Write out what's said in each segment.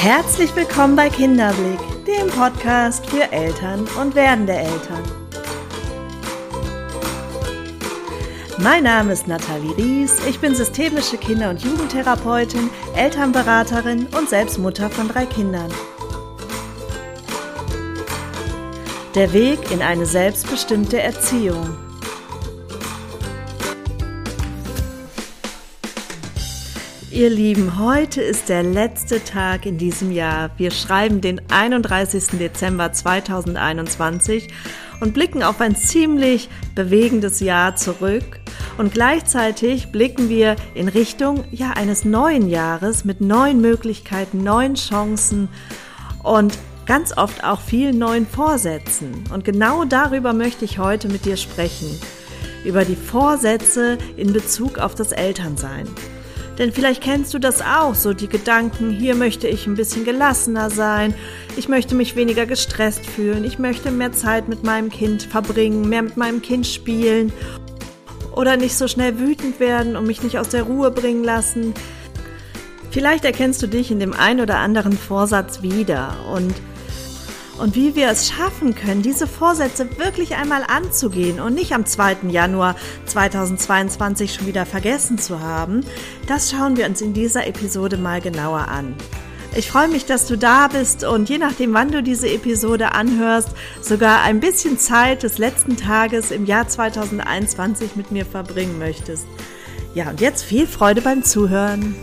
Herzlich willkommen bei Kinderblick, dem Podcast für Eltern und werdende Eltern. Mein Name ist Nathalie Ries, ich bin systemische Kinder- und Jugendtherapeutin, Elternberaterin und selbst Mutter von drei Kindern. Der Weg in eine selbstbestimmte Erziehung. Ihr Lieben, heute ist der letzte Tag in diesem Jahr. Wir schreiben den 31. Dezember 2021 und blicken auf ein ziemlich bewegendes Jahr zurück. Und gleichzeitig blicken wir in Richtung ja, eines neuen Jahres mit neuen Möglichkeiten, neuen Chancen und ganz oft auch vielen neuen Vorsätzen. Und genau darüber möchte ich heute mit dir sprechen. Über die Vorsätze in Bezug auf das Elternsein. Denn vielleicht kennst du das auch, so die Gedanken, hier möchte ich ein bisschen gelassener sein, ich möchte mich weniger gestresst fühlen, ich möchte mehr Zeit mit meinem Kind verbringen, mehr mit meinem Kind spielen oder nicht so schnell wütend werden und mich nicht aus der Ruhe bringen lassen. Vielleicht erkennst du dich in dem ein oder anderen Vorsatz wieder und und wie wir es schaffen können, diese Vorsätze wirklich einmal anzugehen und nicht am 2. Januar 2022 schon wieder vergessen zu haben, das schauen wir uns in dieser Episode mal genauer an. Ich freue mich, dass du da bist und je nachdem, wann du diese Episode anhörst, sogar ein bisschen Zeit des letzten Tages im Jahr 2021 mit mir verbringen möchtest. Ja, und jetzt viel Freude beim Zuhören.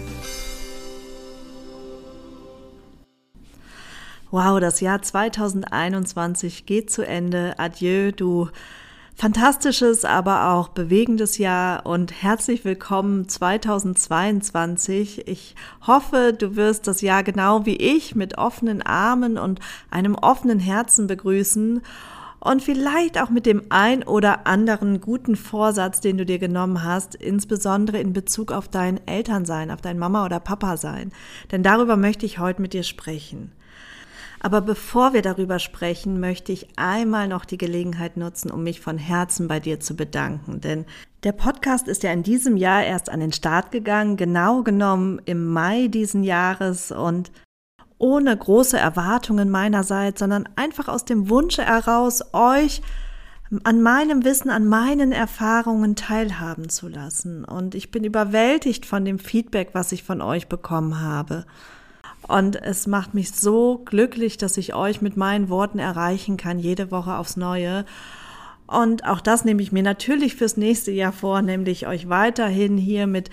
Wow, das Jahr 2021 geht zu Ende. Adieu, du fantastisches, aber auch bewegendes Jahr und herzlich willkommen 2022. Ich hoffe, du wirst das Jahr genau wie ich mit offenen Armen und einem offenen Herzen begrüßen und vielleicht auch mit dem ein oder anderen guten Vorsatz, den du dir genommen hast, insbesondere in Bezug auf dein Elternsein, auf dein Mama oder Papa sein. Denn darüber möchte ich heute mit dir sprechen. Aber bevor wir darüber sprechen, möchte ich einmal noch die Gelegenheit nutzen, um mich von Herzen bei dir zu bedanken. Denn der Podcast ist ja in diesem Jahr erst an den Start gegangen, genau genommen im Mai diesen Jahres und ohne große Erwartungen meinerseits, sondern einfach aus dem Wunsch heraus, euch an meinem Wissen, an meinen Erfahrungen teilhaben zu lassen. Und ich bin überwältigt von dem Feedback, was ich von euch bekommen habe. Und es macht mich so glücklich, dass ich euch mit meinen Worten erreichen kann, jede Woche aufs Neue. Und auch das nehme ich mir natürlich fürs nächste Jahr vor, nämlich euch weiterhin hier mit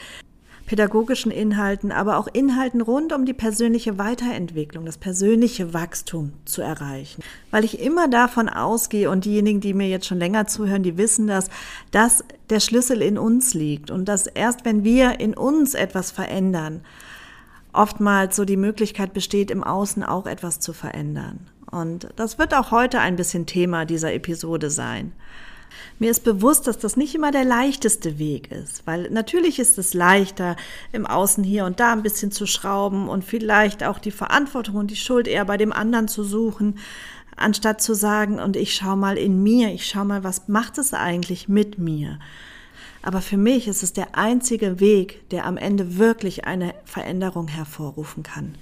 pädagogischen Inhalten, aber auch Inhalten rund um die persönliche Weiterentwicklung, das persönliche Wachstum zu erreichen. Weil ich immer davon ausgehe, und diejenigen, die mir jetzt schon länger zuhören, die wissen das, dass der Schlüssel in uns liegt und dass erst wenn wir in uns etwas verändern, oftmals so die Möglichkeit besteht, im Außen auch etwas zu verändern. Und das wird auch heute ein bisschen Thema dieser Episode sein. Mir ist bewusst, dass das nicht immer der leichteste Weg ist, weil natürlich ist es leichter, im Außen hier und da ein bisschen zu schrauben und vielleicht auch die Verantwortung und die Schuld eher bei dem anderen zu suchen, anstatt zu sagen, und ich schau mal in mir, ich schau mal, was macht es eigentlich mit mir? Aber für mich ist es der einzige Weg, der am Ende wirklich eine Veränderung hervorrufen kann.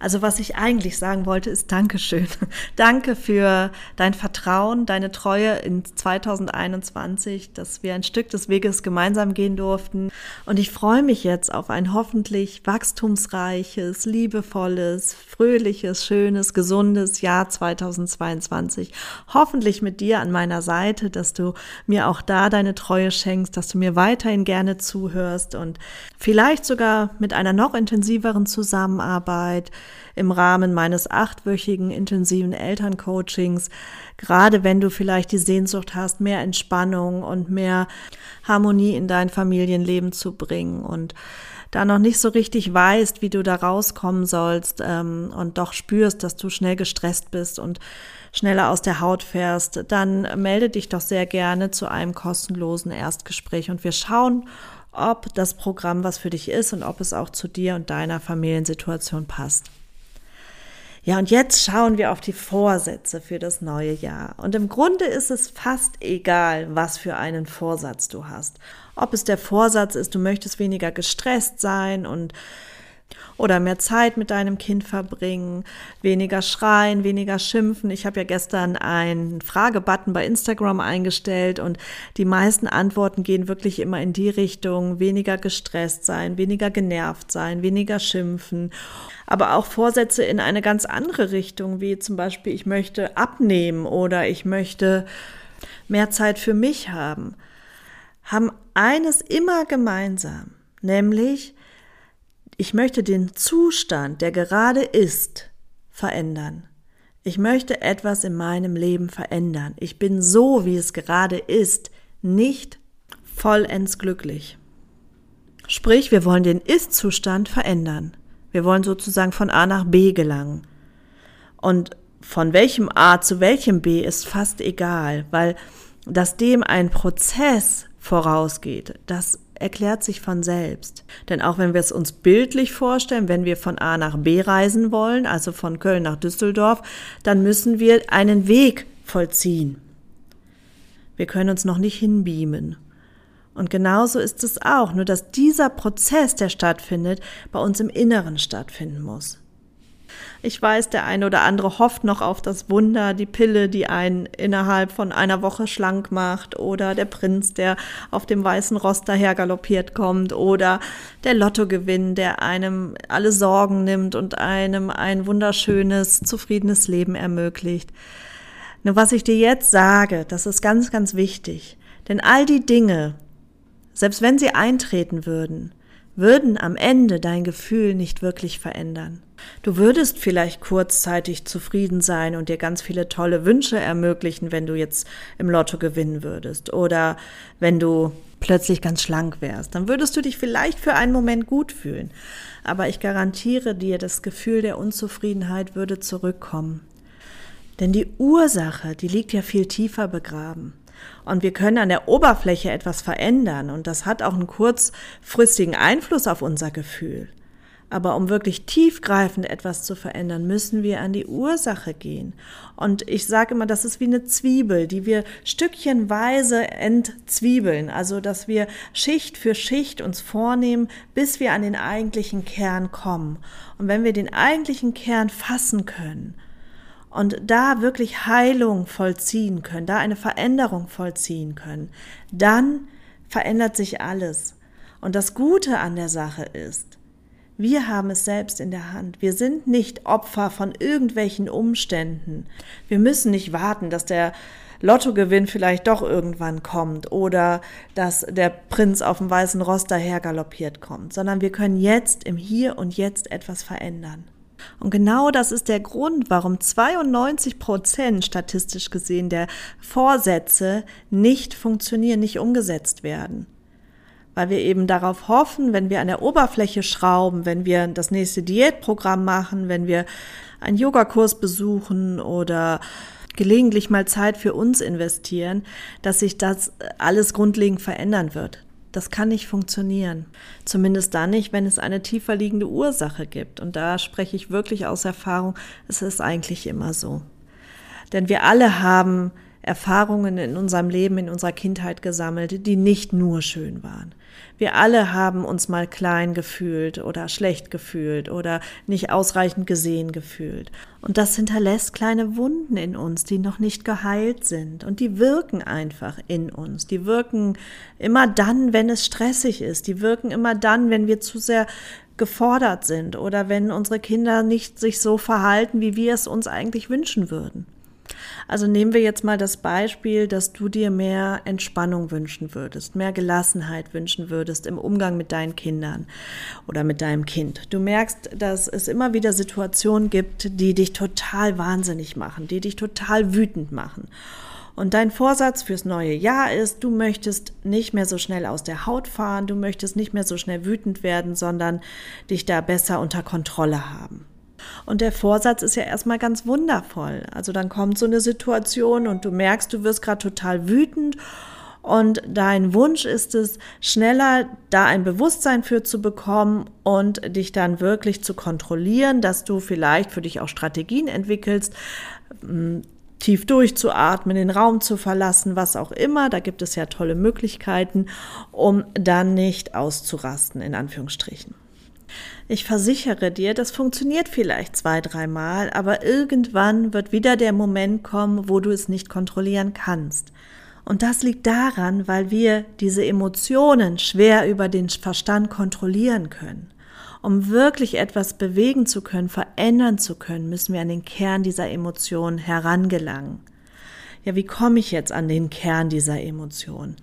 Also was ich eigentlich sagen wollte, ist Dankeschön. Danke für dein Vertrauen, deine Treue in 2021, dass wir ein Stück des Weges gemeinsam gehen durften. Und ich freue mich jetzt auf ein hoffentlich wachstumsreiches, liebevolles, fröhliches, schönes, gesundes Jahr 2022. Hoffentlich mit dir an meiner Seite, dass du mir auch da deine Treue schenkst, dass du mir weiterhin gerne zuhörst und vielleicht sogar mit einer noch intensiveren Zusammenarbeit im Rahmen meines achtwöchigen intensiven Elterncoachings, gerade wenn du vielleicht die Sehnsucht hast, mehr Entspannung und mehr Harmonie in dein Familienleben zu bringen und da noch nicht so richtig weißt, wie du da rauskommen sollst ähm, und doch spürst, dass du schnell gestresst bist und schneller aus der Haut fährst, dann melde dich doch sehr gerne zu einem kostenlosen Erstgespräch und wir schauen, ob das Programm was für dich ist und ob es auch zu dir und deiner Familiensituation passt. Ja, und jetzt schauen wir auf die Vorsätze für das neue Jahr. Und im Grunde ist es fast egal, was für einen Vorsatz du hast. Ob es der Vorsatz ist, du möchtest weniger gestresst sein und Oder mehr Zeit mit deinem Kind verbringen, weniger schreien, weniger schimpfen. Ich habe ja gestern einen Fragebutton bei Instagram eingestellt und die meisten Antworten gehen wirklich immer in die Richtung, weniger gestresst sein, weniger genervt sein, weniger schimpfen. Aber auch Vorsätze in eine ganz andere Richtung, wie zum Beispiel, ich möchte abnehmen oder ich möchte mehr Zeit für mich haben, haben eines immer gemeinsam, nämlich ich möchte den Zustand, der gerade ist, verändern. Ich möchte etwas in meinem Leben verändern. Ich bin so, wie es gerade ist, nicht vollends glücklich. Sprich, wir wollen den Ist-Zustand verändern. Wir wollen sozusagen von A nach B gelangen. Und von welchem A zu welchem B ist fast egal, weil dass dem ein Prozess vorausgeht, das erklärt sich von selbst. Denn auch wenn wir es uns bildlich vorstellen, wenn wir von A nach B reisen wollen, also von Köln nach Düsseldorf, dann müssen wir einen Weg vollziehen. Wir können uns noch nicht hinbeamen. Und genauso ist es auch, nur dass dieser Prozess, der stattfindet, bei uns im Inneren stattfinden muss. Ich weiß, der eine oder andere hofft noch auf das Wunder, die Pille, die einen innerhalb von einer Woche schlank macht, oder der Prinz, der auf dem weißen Ross daher galoppiert kommt, oder der Lottogewinn, der einem alle Sorgen nimmt und einem ein wunderschönes, zufriedenes Leben ermöglicht. Nur was ich dir jetzt sage, das ist ganz, ganz wichtig. Denn all die Dinge, selbst wenn sie eintreten würden, würden am Ende dein Gefühl nicht wirklich verändern. Du würdest vielleicht kurzzeitig zufrieden sein und dir ganz viele tolle Wünsche ermöglichen, wenn du jetzt im Lotto gewinnen würdest oder wenn du plötzlich ganz schlank wärst. Dann würdest du dich vielleicht für einen Moment gut fühlen. Aber ich garantiere dir, das Gefühl der Unzufriedenheit würde zurückkommen. Denn die Ursache, die liegt ja viel tiefer begraben. Und wir können an der Oberfläche etwas verändern und das hat auch einen kurzfristigen Einfluss auf unser Gefühl. Aber um wirklich tiefgreifend etwas zu verändern, müssen wir an die Ursache gehen. Und ich sage immer, das ist wie eine Zwiebel, die wir stückchenweise entzwiebeln. Also, dass wir Schicht für Schicht uns vornehmen, bis wir an den eigentlichen Kern kommen. Und wenn wir den eigentlichen Kern fassen können, und da wirklich Heilung vollziehen können, da eine Veränderung vollziehen können, dann verändert sich alles. Und das Gute an der Sache ist, wir haben es selbst in der Hand. Wir sind nicht Opfer von irgendwelchen Umständen. Wir müssen nicht warten, dass der Lottogewinn vielleicht doch irgendwann kommt oder dass der Prinz auf dem weißen Ross daher galoppiert kommt, sondern wir können jetzt im Hier und Jetzt etwas verändern. Und genau das ist der Grund, warum 92 Prozent statistisch gesehen der Vorsätze nicht funktionieren, nicht umgesetzt werden. Weil wir eben darauf hoffen, wenn wir an der Oberfläche schrauben, wenn wir das nächste Diätprogramm machen, wenn wir einen Yogakurs besuchen oder gelegentlich mal Zeit für uns investieren, dass sich das alles grundlegend verändern wird. Das kann nicht funktionieren. Zumindest dann nicht, wenn es eine tiefer liegende Ursache gibt. Und da spreche ich wirklich aus Erfahrung. Es ist eigentlich immer so. Denn wir alle haben Erfahrungen in unserem Leben, in unserer Kindheit gesammelt, die nicht nur schön waren. Wir alle haben uns mal klein gefühlt oder schlecht gefühlt oder nicht ausreichend gesehen gefühlt. Und das hinterlässt kleine Wunden in uns, die noch nicht geheilt sind. Und die wirken einfach in uns. Die wirken immer dann, wenn es stressig ist. Die wirken immer dann, wenn wir zu sehr gefordert sind oder wenn unsere Kinder nicht sich so verhalten, wie wir es uns eigentlich wünschen würden. Also nehmen wir jetzt mal das Beispiel, dass du dir mehr Entspannung wünschen würdest, mehr Gelassenheit wünschen würdest im Umgang mit deinen Kindern oder mit deinem Kind. Du merkst, dass es immer wieder Situationen gibt, die dich total wahnsinnig machen, die dich total wütend machen. Und dein Vorsatz fürs neue Jahr ist, du möchtest nicht mehr so schnell aus der Haut fahren, du möchtest nicht mehr so schnell wütend werden, sondern dich da besser unter Kontrolle haben. Und der Vorsatz ist ja erstmal ganz wundervoll. Also dann kommt so eine Situation und du merkst, du wirst gerade total wütend und dein Wunsch ist es, schneller da ein Bewusstsein für zu bekommen und dich dann wirklich zu kontrollieren, dass du vielleicht für dich auch Strategien entwickelst, hm, tief durchzuatmen, den Raum zu verlassen, was auch immer. Da gibt es ja tolle Möglichkeiten, um dann nicht auszurasten, in Anführungsstrichen. Ich versichere dir, das funktioniert vielleicht zwei, dreimal, aber irgendwann wird wieder der Moment kommen, wo du es nicht kontrollieren kannst. Und das liegt daran, weil wir diese Emotionen schwer über den Verstand kontrollieren können. Um wirklich etwas bewegen zu können, verändern zu können, müssen wir an den Kern dieser Emotion herangelangen. Ja, wie komme ich jetzt an den Kern dieser Emotion?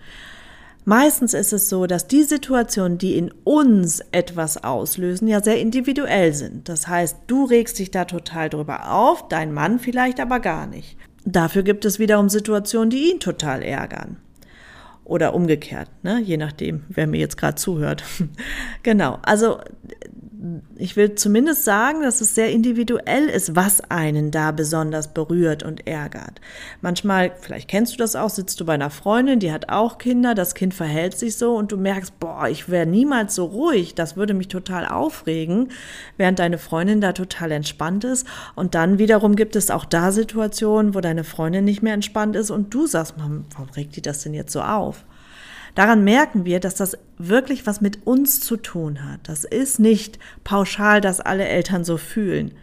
Meistens ist es so, dass die Situationen, die in uns etwas auslösen, ja sehr individuell sind. Das heißt, du regst dich da total drüber auf, dein Mann vielleicht aber gar nicht. Dafür gibt es wiederum Situationen, die ihn total ärgern. Oder umgekehrt, ne? je nachdem, wer mir jetzt gerade zuhört. genau, also ich will zumindest sagen, dass es sehr individuell ist, was einen da besonders berührt und ärgert. Manchmal, vielleicht kennst du das auch, sitzt du bei einer Freundin, die hat auch Kinder, das Kind verhält sich so und du merkst, boah, ich wäre niemals so ruhig, das würde mich total aufregen, während deine Freundin da total entspannt ist. Und dann wiederum gibt es auch da Situationen, wo deine Freundin nicht mehr entspannt ist und du sagst, warum regt die das denn jetzt so auf? Daran merken wir, dass das wirklich was mit uns zu tun hat. Das ist nicht pauschal, dass alle Eltern so fühlen,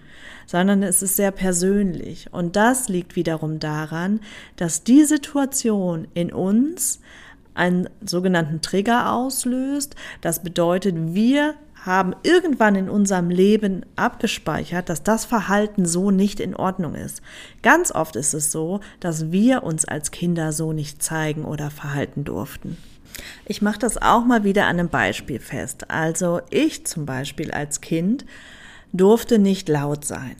sondern es ist sehr persönlich. Und das liegt wiederum daran, dass die Situation in uns einen sogenannten Trigger auslöst. Das bedeutet, wir haben irgendwann in unserem Leben abgespeichert, dass das Verhalten so nicht in Ordnung ist. Ganz oft ist es so, dass wir uns als Kinder so nicht zeigen oder verhalten durften. Ich mache das auch mal wieder an einem Beispiel fest. Also ich zum Beispiel als Kind durfte nicht laut sein.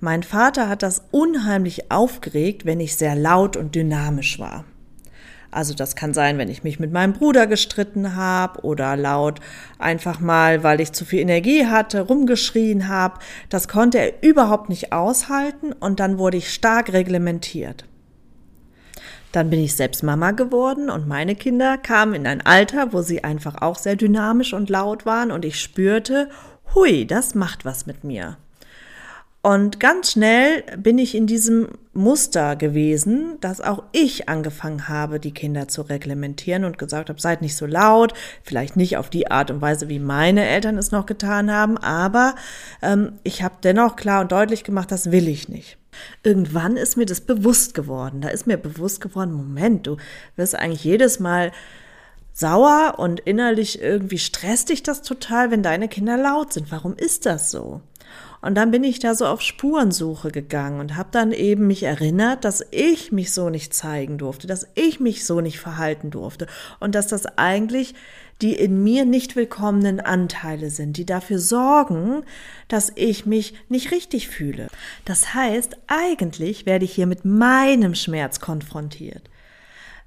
Mein Vater hat das unheimlich aufgeregt, wenn ich sehr laut und dynamisch war. Also das kann sein, wenn ich mich mit meinem Bruder gestritten habe oder laut einfach mal, weil ich zu viel Energie hatte, rumgeschrien habe. Das konnte er überhaupt nicht aushalten und dann wurde ich stark reglementiert. Dann bin ich selbst Mama geworden und meine Kinder kamen in ein Alter, wo sie einfach auch sehr dynamisch und laut waren und ich spürte, hui, das macht was mit mir. Und ganz schnell bin ich in diesem Muster gewesen, dass auch ich angefangen habe, die Kinder zu reglementieren und gesagt habe, seid nicht so laut, vielleicht nicht auf die Art und Weise, wie meine Eltern es noch getan haben, aber ähm, ich habe dennoch klar und deutlich gemacht, das will ich nicht. Irgendwann ist mir das bewusst geworden. Da ist mir bewusst geworden, Moment, du wirst eigentlich jedes Mal sauer und innerlich irgendwie stresst dich das total, wenn deine Kinder laut sind. Warum ist das so? Und dann bin ich da so auf Spurensuche gegangen und habe dann eben mich erinnert, dass ich mich so nicht zeigen durfte, dass ich mich so nicht verhalten durfte und dass das eigentlich die in mir nicht willkommenen Anteile sind, die dafür sorgen, dass ich mich nicht richtig fühle. Das heißt, eigentlich werde ich hier mit meinem Schmerz konfrontiert.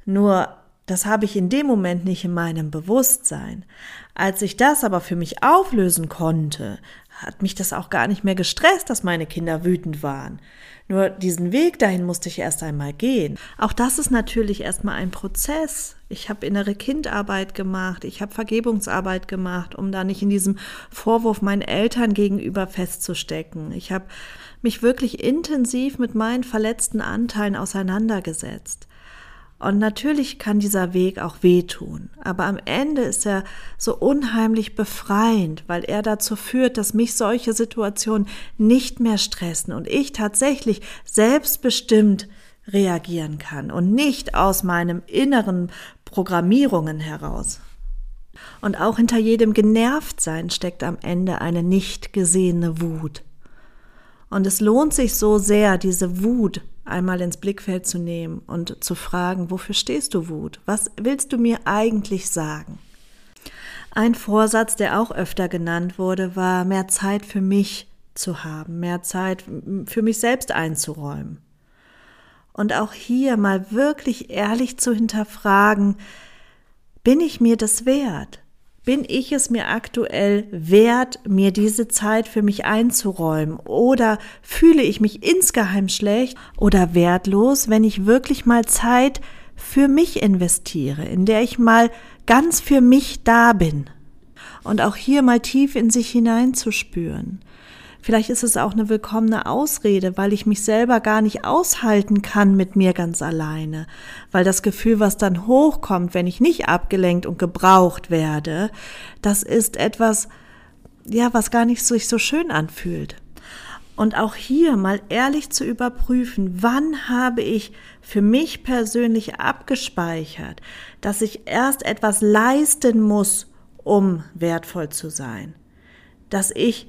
Nur das habe ich in dem Moment nicht in meinem Bewusstsein. Als ich das aber für mich auflösen konnte, hat mich das auch gar nicht mehr gestresst, dass meine Kinder wütend waren. Nur diesen Weg dahin musste ich erst einmal gehen. Auch das ist natürlich erstmal ein Prozess. Ich habe innere Kindarbeit gemacht, ich habe Vergebungsarbeit gemacht, um da nicht in diesem Vorwurf meinen Eltern gegenüber festzustecken. Ich habe mich wirklich intensiv mit meinen verletzten Anteilen auseinandergesetzt. Und natürlich kann dieser Weg auch wehtun, aber am Ende ist er so unheimlich befreiend, weil er dazu führt, dass mich solche Situationen nicht mehr stressen und ich tatsächlich selbstbestimmt reagieren kann und nicht aus meinem inneren Programmierungen heraus. Und auch hinter jedem Genervtsein steckt am Ende eine nicht gesehene Wut. Und es lohnt sich so sehr, diese Wut einmal ins Blickfeld zu nehmen und zu fragen, wofür stehst du Wut? Was willst du mir eigentlich sagen? Ein Vorsatz, der auch öfter genannt wurde, war mehr Zeit für mich zu haben, mehr Zeit für mich selbst einzuräumen. Und auch hier mal wirklich ehrlich zu hinterfragen, bin ich mir das wert? Bin ich es mir aktuell wert, mir diese Zeit für mich einzuräumen? Oder fühle ich mich insgeheim schlecht oder wertlos, wenn ich wirklich mal Zeit für mich investiere, in der ich mal ganz für mich da bin? Und auch hier mal tief in sich hineinzuspüren. Vielleicht ist es auch eine willkommene Ausrede, weil ich mich selber gar nicht aushalten kann mit mir ganz alleine. Weil das Gefühl, was dann hochkommt, wenn ich nicht abgelenkt und gebraucht werde, das ist etwas, ja, was gar nicht sich so schön anfühlt. Und auch hier mal ehrlich zu überprüfen, wann habe ich für mich persönlich abgespeichert, dass ich erst etwas leisten muss, um wertvoll zu sein. Dass ich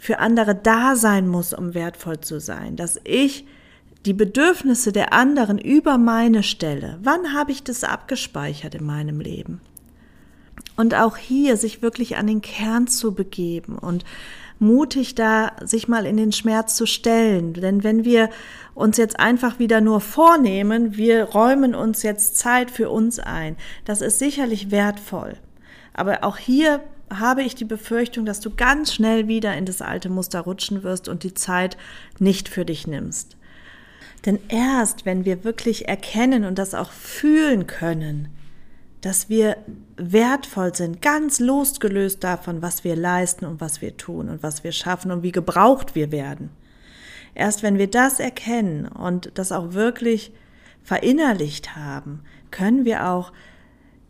für andere da sein muss, um wertvoll zu sein. Dass ich die Bedürfnisse der anderen über meine stelle. Wann habe ich das abgespeichert in meinem Leben? Und auch hier sich wirklich an den Kern zu begeben und mutig da sich mal in den Schmerz zu stellen. Denn wenn wir uns jetzt einfach wieder nur vornehmen, wir räumen uns jetzt Zeit für uns ein, das ist sicherlich wertvoll. Aber auch hier habe ich die Befürchtung, dass du ganz schnell wieder in das alte Muster rutschen wirst und die Zeit nicht für dich nimmst. Denn erst wenn wir wirklich erkennen und das auch fühlen können, dass wir wertvoll sind, ganz losgelöst davon, was wir leisten und was wir tun und was wir schaffen und wie gebraucht wir werden. Erst wenn wir das erkennen und das auch wirklich verinnerlicht haben, können wir auch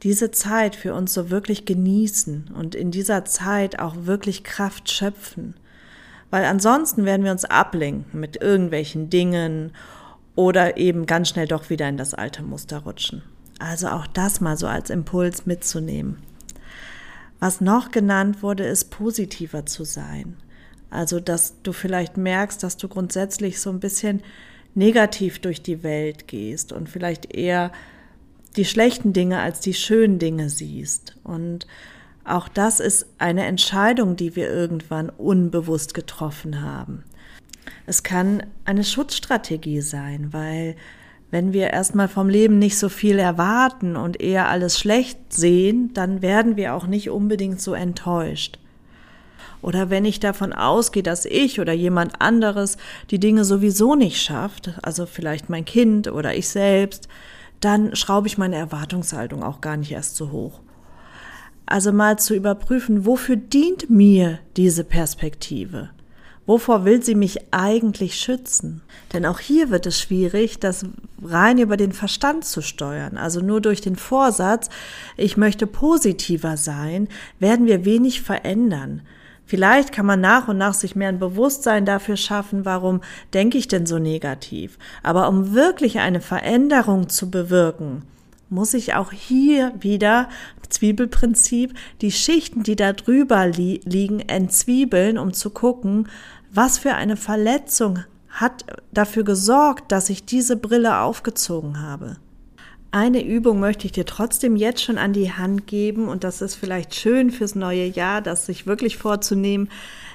diese Zeit für uns so wirklich genießen und in dieser Zeit auch wirklich Kraft schöpfen. Weil ansonsten werden wir uns ablenken mit irgendwelchen Dingen oder eben ganz schnell doch wieder in das alte Muster rutschen. Also auch das mal so als Impuls mitzunehmen. Was noch genannt wurde, ist positiver zu sein. Also, dass du vielleicht merkst, dass du grundsätzlich so ein bisschen negativ durch die Welt gehst und vielleicht eher die schlechten Dinge als die schönen Dinge siehst. Und auch das ist eine Entscheidung, die wir irgendwann unbewusst getroffen haben. Es kann eine Schutzstrategie sein, weil wenn wir erstmal vom Leben nicht so viel erwarten und eher alles schlecht sehen, dann werden wir auch nicht unbedingt so enttäuscht. Oder wenn ich davon ausgehe, dass ich oder jemand anderes die Dinge sowieso nicht schafft, also vielleicht mein Kind oder ich selbst, dann schraube ich meine Erwartungshaltung auch gar nicht erst so hoch. Also mal zu überprüfen, wofür dient mir diese Perspektive? Wovor will sie mich eigentlich schützen? Denn auch hier wird es schwierig, das rein über den Verstand zu steuern. Also nur durch den Vorsatz, ich möchte positiver sein, werden wir wenig verändern. Vielleicht kann man nach und nach sich mehr ein Bewusstsein dafür schaffen, warum denke ich denn so negativ. Aber um wirklich eine Veränderung zu bewirken, muss ich auch hier wieder Zwiebelprinzip die Schichten, die da drüber li liegen, entzwiebeln, um zu gucken, was für eine Verletzung hat dafür gesorgt, dass ich diese Brille aufgezogen habe. Eine Übung möchte ich dir trotzdem jetzt schon an die Hand geben und das ist vielleicht schön fürs neue Jahr, das sich wirklich vorzunehmen,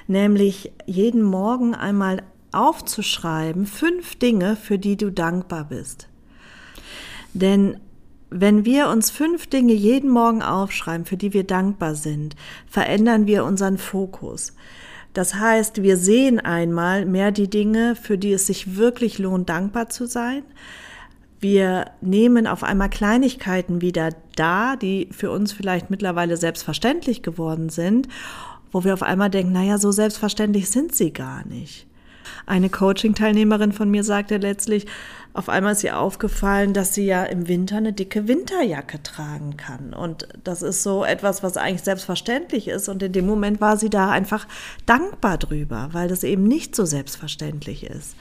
nämlich jeden Morgen einmal aufzuschreiben, fünf Dinge, für die du dankbar bist. Denn wenn wir uns fünf Dinge jeden Morgen aufschreiben, für die wir dankbar sind, verändern wir unseren Fokus. Das heißt, wir sehen einmal mehr die Dinge, für die es sich wirklich lohnt, dankbar zu sein. Wir nehmen auf einmal Kleinigkeiten wieder da, die für uns vielleicht mittlerweile selbstverständlich geworden sind, wo wir auf einmal denken, naja, so selbstverständlich sind sie gar nicht. Eine Coaching-Teilnehmerin von mir sagte letztlich, auf einmal ist ihr aufgefallen, dass sie ja im Winter eine dicke Winterjacke tragen kann. Und das ist so etwas, was eigentlich selbstverständlich ist. Und in dem Moment war sie da einfach dankbar drüber, weil das eben nicht so selbstverständlich ist.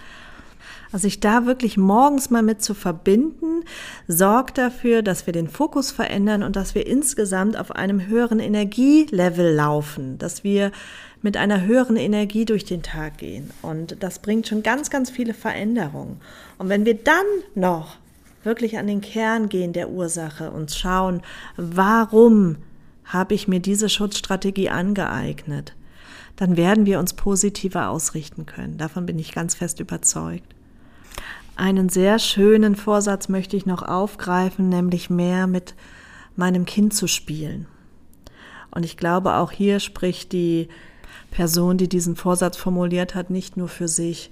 Also sich da wirklich morgens mal mit zu verbinden, sorgt dafür, dass wir den Fokus verändern und dass wir insgesamt auf einem höheren Energielevel laufen, dass wir mit einer höheren Energie durch den Tag gehen. Und das bringt schon ganz, ganz viele Veränderungen. Und wenn wir dann noch wirklich an den Kern gehen der Ursache und schauen, warum habe ich mir diese Schutzstrategie angeeignet, dann werden wir uns positiver ausrichten können. Davon bin ich ganz fest überzeugt. Einen sehr schönen Vorsatz möchte ich noch aufgreifen, nämlich mehr mit meinem Kind zu spielen. Und ich glaube, auch hier spricht die Person, die diesen Vorsatz formuliert hat, nicht nur für sich.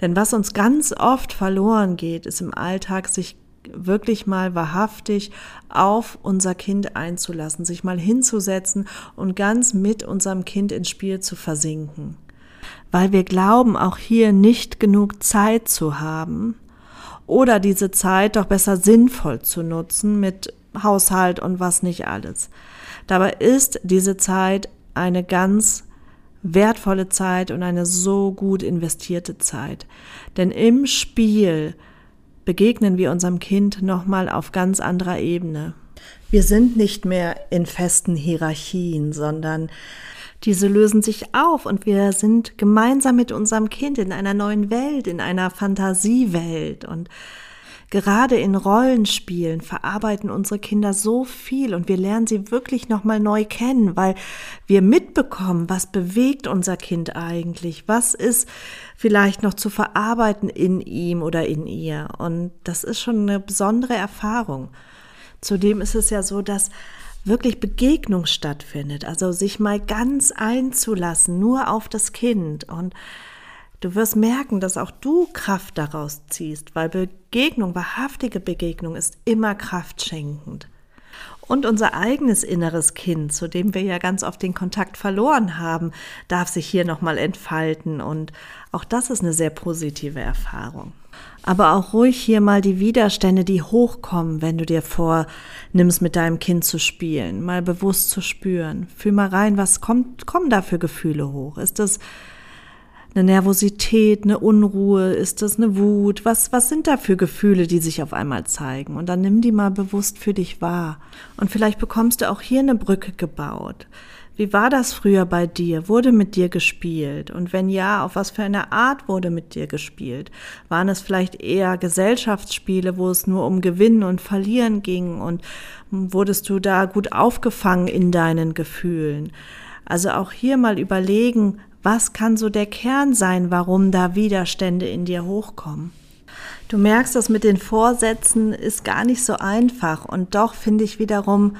Denn was uns ganz oft verloren geht, ist im Alltag, sich wirklich mal wahrhaftig auf unser Kind einzulassen, sich mal hinzusetzen und ganz mit unserem Kind ins Spiel zu versinken. Weil wir glauben, auch hier nicht genug Zeit zu haben oder diese Zeit doch besser sinnvoll zu nutzen mit Haushalt und was nicht alles. Dabei ist diese Zeit eine ganz wertvolle Zeit und eine so gut investierte Zeit. Denn im Spiel begegnen wir unserem Kind nochmal auf ganz anderer Ebene. Wir sind nicht mehr in festen Hierarchien, sondern diese lösen sich auf und wir sind gemeinsam mit unserem Kind in einer neuen Welt, in einer Fantasiewelt und Gerade in Rollenspielen verarbeiten unsere Kinder so viel und wir lernen sie wirklich nochmal neu kennen, weil wir mitbekommen, was bewegt unser Kind eigentlich, was ist vielleicht noch zu verarbeiten in ihm oder in ihr. Und das ist schon eine besondere Erfahrung. Zudem ist es ja so, dass wirklich Begegnung stattfindet, also sich mal ganz einzulassen, nur auf das Kind und Du wirst merken, dass auch du Kraft daraus ziehst, weil Begegnung, wahrhaftige Begegnung ist immer kraftschenkend. Und unser eigenes inneres Kind, zu dem wir ja ganz oft den Kontakt verloren haben, darf sich hier nochmal entfalten. Und auch das ist eine sehr positive Erfahrung. Aber auch ruhig hier mal die Widerstände, die hochkommen, wenn du dir vornimmst, mit deinem Kind zu spielen, mal bewusst zu spüren. Fühl mal rein, was kommt, kommen da für Gefühle hoch? Ist das eine Nervosität, eine Unruhe, ist das eine Wut? Was, was sind da für Gefühle, die sich auf einmal zeigen? Und dann nimm die mal bewusst für dich wahr. Und vielleicht bekommst du auch hier eine Brücke gebaut. Wie war das früher bei dir? Wurde mit dir gespielt? Und wenn ja, auf was für eine Art wurde mit dir gespielt? Waren es vielleicht eher Gesellschaftsspiele, wo es nur um Gewinnen und Verlieren ging? Und wurdest du da gut aufgefangen in deinen Gefühlen? Also auch hier mal überlegen, was kann so der Kern sein, warum da Widerstände in dir hochkommen? Du merkst, das mit den Vorsätzen ist gar nicht so einfach und doch finde ich wiederum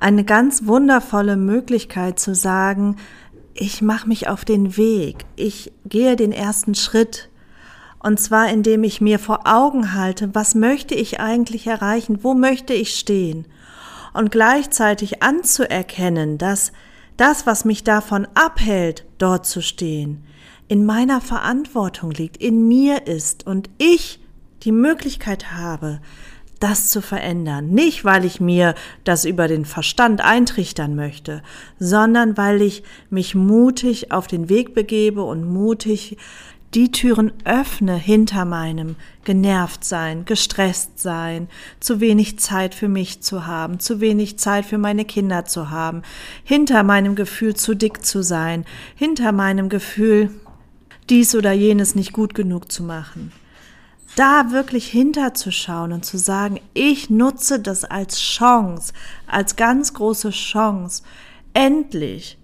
eine ganz wundervolle Möglichkeit zu sagen, ich mache mich auf den Weg, ich gehe den ersten Schritt und zwar indem ich mir vor Augen halte, was möchte ich eigentlich erreichen, wo möchte ich stehen und gleichzeitig anzuerkennen, dass das, was mich davon abhält, dort zu stehen, in meiner Verantwortung liegt, in mir ist und ich die Möglichkeit habe, das zu verändern. Nicht, weil ich mir das über den Verstand eintrichtern möchte, sondern weil ich mich mutig auf den Weg begebe und mutig die Türen öffne hinter meinem genervt sein, gestresst sein, zu wenig Zeit für mich zu haben, zu wenig Zeit für meine Kinder zu haben, hinter meinem Gefühl zu dick zu sein, hinter meinem Gefühl dies oder jenes nicht gut genug zu machen. Da wirklich hinterzuschauen und zu sagen, ich nutze das als Chance, als ganz große Chance, endlich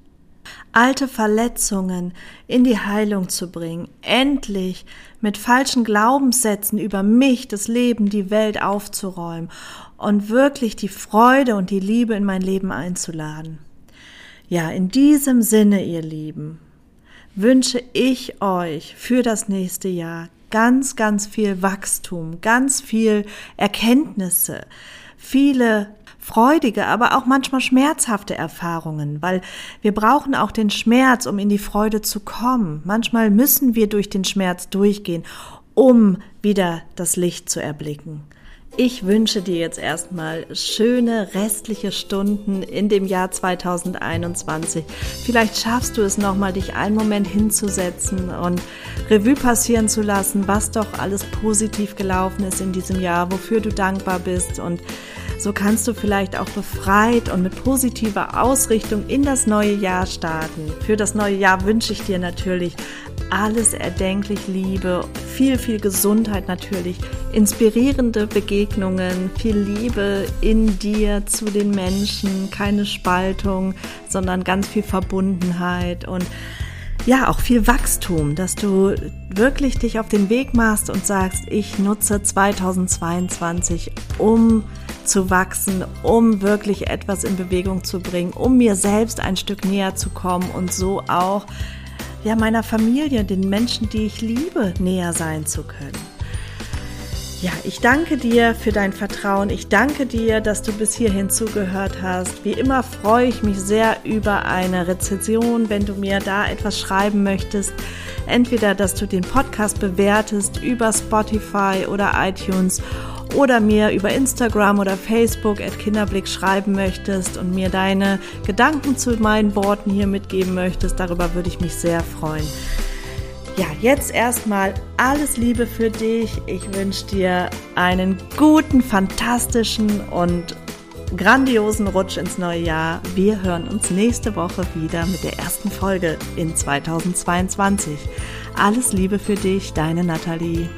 alte Verletzungen in die Heilung zu bringen, endlich mit falschen Glaubenssätzen über mich, das Leben, die Welt aufzuräumen und wirklich die Freude und die Liebe in mein Leben einzuladen. Ja, in diesem Sinne, ihr Lieben, wünsche ich euch für das nächste Jahr ganz, ganz viel Wachstum, ganz viel Erkenntnisse, viele freudige, aber auch manchmal schmerzhafte Erfahrungen, weil wir brauchen auch den Schmerz, um in die Freude zu kommen. Manchmal müssen wir durch den Schmerz durchgehen, um wieder das Licht zu erblicken. Ich wünsche dir jetzt erstmal schöne restliche Stunden in dem Jahr 2021. Vielleicht schaffst du es nochmal, dich einen Moment hinzusetzen und Revue passieren zu lassen, was doch alles positiv gelaufen ist in diesem Jahr, wofür du dankbar bist und so kannst du vielleicht auch befreit und mit positiver Ausrichtung in das neue Jahr starten. Für das neue Jahr wünsche ich dir natürlich alles erdenklich Liebe, viel, viel Gesundheit natürlich, inspirierende Begegnungen, viel Liebe in dir zu den Menschen, keine Spaltung, sondern ganz viel Verbundenheit und ja, auch viel Wachstum, dass du wirklich dich auf den Weg machst und sagst, ich nutze 2022, um zu wachsen, um wirklich etwas in Bewegung zu bringen, um mir selbst ein Stück näher zu kommen und so auch ja meiner Familie, den Menschen, die ich liebe, näher sein zu können. Ja, ich danke dir für dein Vertrauen. Ich danke dir, dass du bis hierhin zugehört hast. Wie immer freue ich mich sehr über eine Rezension, wenn du mir da etwas schreiben möchtest. Entweder, dass du den Podcast bewertest über Spotify oder iTunes oder mir über Instagram oder Facebook at Kinderblick schreiben möchtest und mir deine Gedanken zu meinen Worten hier mitgeben möchtest. Darüber würde ich mich sehr freuen. Ja, jetzt erstmal alles Liebe für dich. Ich wünsche dir einen guten, fantastischen und grandiosen Rutsch ins neue Jahr. Wir hören uns nächste Woche wieder mit der ersten Folge in 2022. Alles Liebe für dich, deine Nathalie.